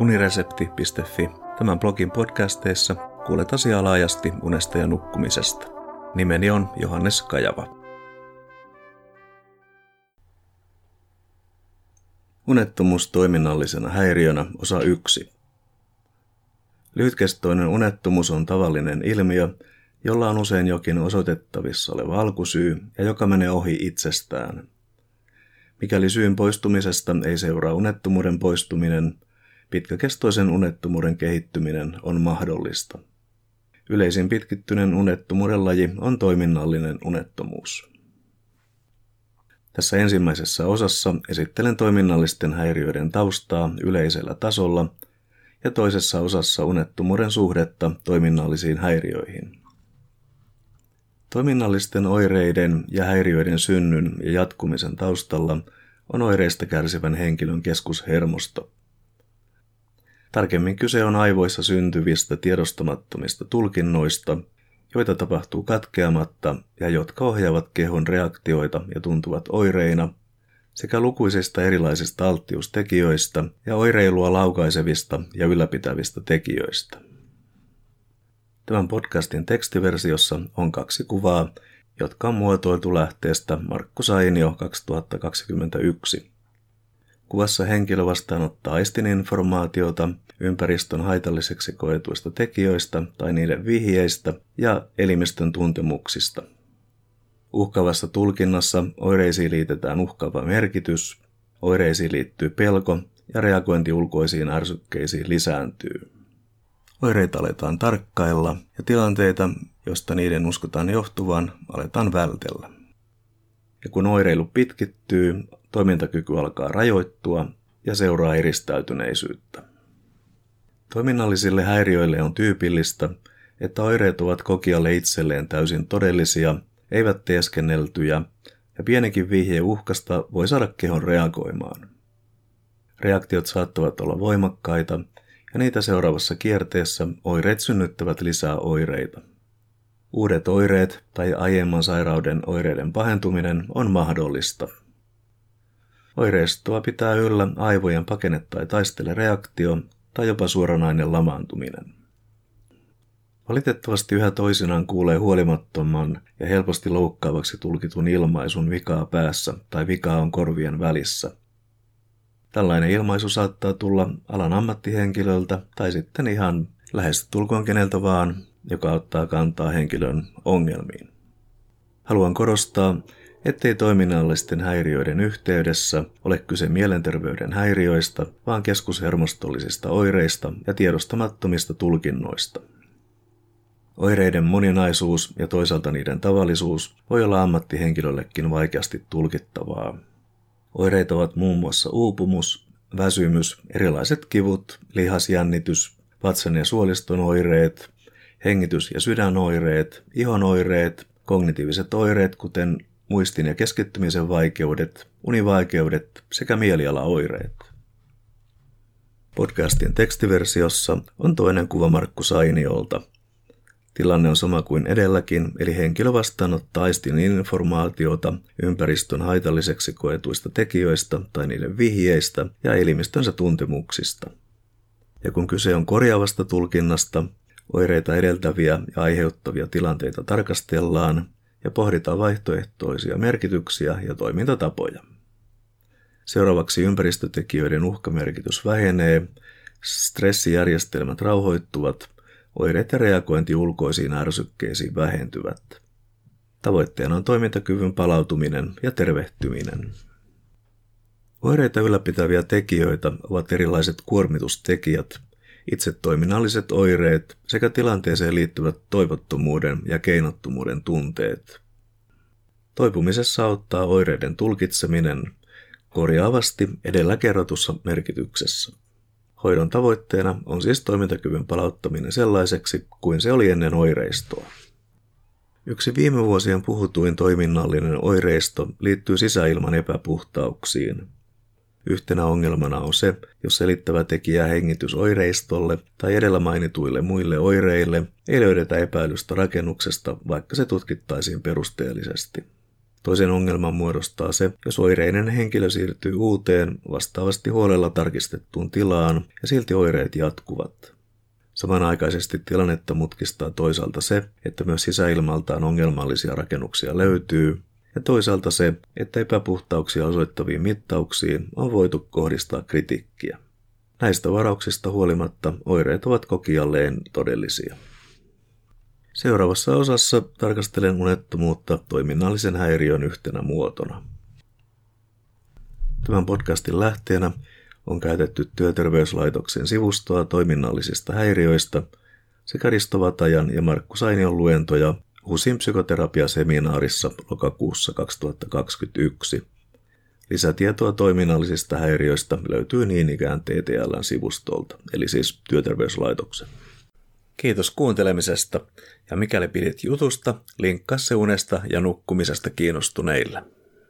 uniresepti.fi. Tämän blogin podcasteissa kuulet asiaa laajasti unesta ja nukkumisesta. Nimeni on Johannes Kajava. Unettomuus toiminnallisena häiriönä osa 1. Lyhytkestoinen unettomuus on tavallinen ilmiö, jolla on usein jokin osoitettavissa oleva alkusyy ja joka menee ohi itsestään. Mikäli syyn poistumisesta ei seuraa unettomuuden poistuminen, pitkäkestoisen unettomuuden kehittyminen on mahdollista. Yleisin pitkittyneen unettomuuden laji on toiminnallinen unettomuus. Tässä ensimmäisessä osassa esittelen toiminnallisten häiriöiden taustaa yleisellä tasolla ja toisessa osassa unettomuuden suhdetta toiminnallisiin häiriöihin. Toiminnallisten oireiden ja häiriöiden synnyn ja jatkumisen taustalla on oireista kärsivän henkilön keskushermosto. Tarkemmin kyse on aivoissa syntyvistä tiedostamattomista tulkinnoista, joita tapahtuu katkeamatta ja jotka ohjaavat kehon reaktioita ja tuntuvat oireina, sekä lukuisista erilaisista alttiustekijöistä ja oireilua laukaisevista ja ylläpitävistä tekijöistä. Tämän podcastin tekstiversiossa on kaksi kuvaa, jotka on muotoiltu lähteestä Markku Sainio 2021. Kuvassa henkilö vastaanottaa aistin informaatiota ympäristön haitalliseksi koetuista tekijöistä tai niiden vihjeistä ja elimistön tuntemuksista. Uhkavassa tulkinnassa oireisiin liitetään uhkaava merkitys, oireisiin liittyy pelko ja reagointi ulkoisiin ärsykkeisiin lisääntyy. Oireita aletaan tarkkailla ja tilanteita, joista niiden uskotaan johtuvan, aletaan vältellä. Ja kun oireilu pitkittyy, toimintakyky alkaa rajoittua ja seuraa eristäytyneisyyttä. Toiminnallisille häiriöille on tyypillistä, että oireet ovat kokijalle itselleen täysin todellisia, eivät teeskenneltyjä, ja pienikin vihje uhkasta voi saada kehon reagoimaan. Reaktiot saattavat olla voimakkaita, ja niitä seuraavassa kierteessä oireet synnyttävät lisää oireita. Uudet oireet tai aiemman sairauden oireiden pahentuminen on mahdollista. Oireistoa pitää yllä aivojen pakene- tai taistele-reaktio tai jopa suoranainen lamaantuminen. Valitettavasti yhä toisinaan kuulee huolimattoman ja helposti loukkaavaksi tulkitun ilmaisun vikaa päässä tai vikaa on korvien välissä. Tällainen ilmaisu saattaa tulla alan ammattihenkilöltä tai sitten ihan tulkoon keneltä vaan, joka ottaa kantaa henkilön ongelmiin. Haluan korostaa, ettei toiminnallisten häiriöiden yhteydessä ole kyse mielenterveyden häiriöistä, vaan keskushermostollisista oireista ja tiedostamattomista tulkinnoista. Oireiden moninaisuus ja toisaalta niiden tavallisuus voi olla ammattihenkilöllekin vaikeasti tulkittavaa. Oireet ovat muun muassa uupumus, väsymys, erilaiset kivut, lihasjännitys, vatsan ja suoliston oireet, hengitys- ja sydänoireet, ihonoireet, kognitiiviset oireet, kuten muistin ja keskittymisen vaikeudet, univaikeudet sekä mielialaoireet. Podcastin tekstiversiossa on toinen kuva Markku Sainiolta. Tilanne on sama kuin edelläkin, eli henkilö vastaanottaa aistin informaatiota ympäristön haitalliseksi koetuista tekijöistä tai niiden vihjeistä ja elimistönsä tuntemuksista. Ja kun kyse on korjaavasta tulkinnasta, oireita edeltäviä ja aiheuttavia tilanteita tarkastellaan ja pohditaan vaihtoehtoisia merkityksiä ja toimintatapoja. Seuraavaksi ympäristötekijöiden uhkamerkitys vähenee, stressijärjestelmät rauhoittuvat, oireet ja reagointi ulkoisiin ärsykkeisiin vähentyvät. Tavoitteena on toimintakyvyn palautuminen ja tervehtyminen. Oireita ylläpitäviä tekijöitä ovat erilaiset kuormitustekijät, itsetoiminnalliset oireet sekä tilanteeseen liittyvät toivottomuuden ja keinottomuuden tunteet. Toipumisessa auttaa oireiden tulkitseminen korjaavasti edellä kerrotussa merkityksessä. Hoidon tavoitteena on siis toimintakyvyn palauttaminen sellaiseksi kuin se oli ennen oireistoa. Yksi viime vuosien puhutuin toiminnallinen oireisto liittyy sisäilman epäpuhtauksiin. Yhtenä ongelmana on se, jos selittävä tekijä hengitysoireistolle tai edellä mainituille muille oireille ei löydetä epäilystä rakennuksesta, vaikka se tutkittaisiin perusteellisesti. Toisen ongelman muodostaa se, jos oireinen henkilö siirtyy uuteen, vastaavasti huolella tarkistettuun tilaan ja silti oireet jatkuvat. Samanaikaisesti tilannetta mutkistaa toisaalta se, että myös sisäilmaltaan ongelmallisia rakennuksia löytyy, ja toisaalta se, että epäpuhtauksia osoittaviin mittauksiin on voitu kohdistaa kritiikkiä. Näistä varauksista huolimatta oireet ovat kokijalleen todellisia. Seuraavassa osassa tarkastelen unettomuutta toiminnallisen häiriön yhtenä muotona. Tämän podcastin lähteenä on käytetty Työterveyslaitoksen sivustoa toiminnallisista häiriöistä sekä Risto Vatajan ja Markku Sainion luentoja HUSin psykoterapiaseminaarissa lokakuussa 2021. Lisätietoa toiminnallisista häiriöistä löytyy niin ikään TTLn sivustolta, eli siis Työterveyslaitoksen. Kiitos kuuntelemisesta ja mikäli pidit jutusta, linkkaa se unesta ja nukkumisesta kiinnostuneille.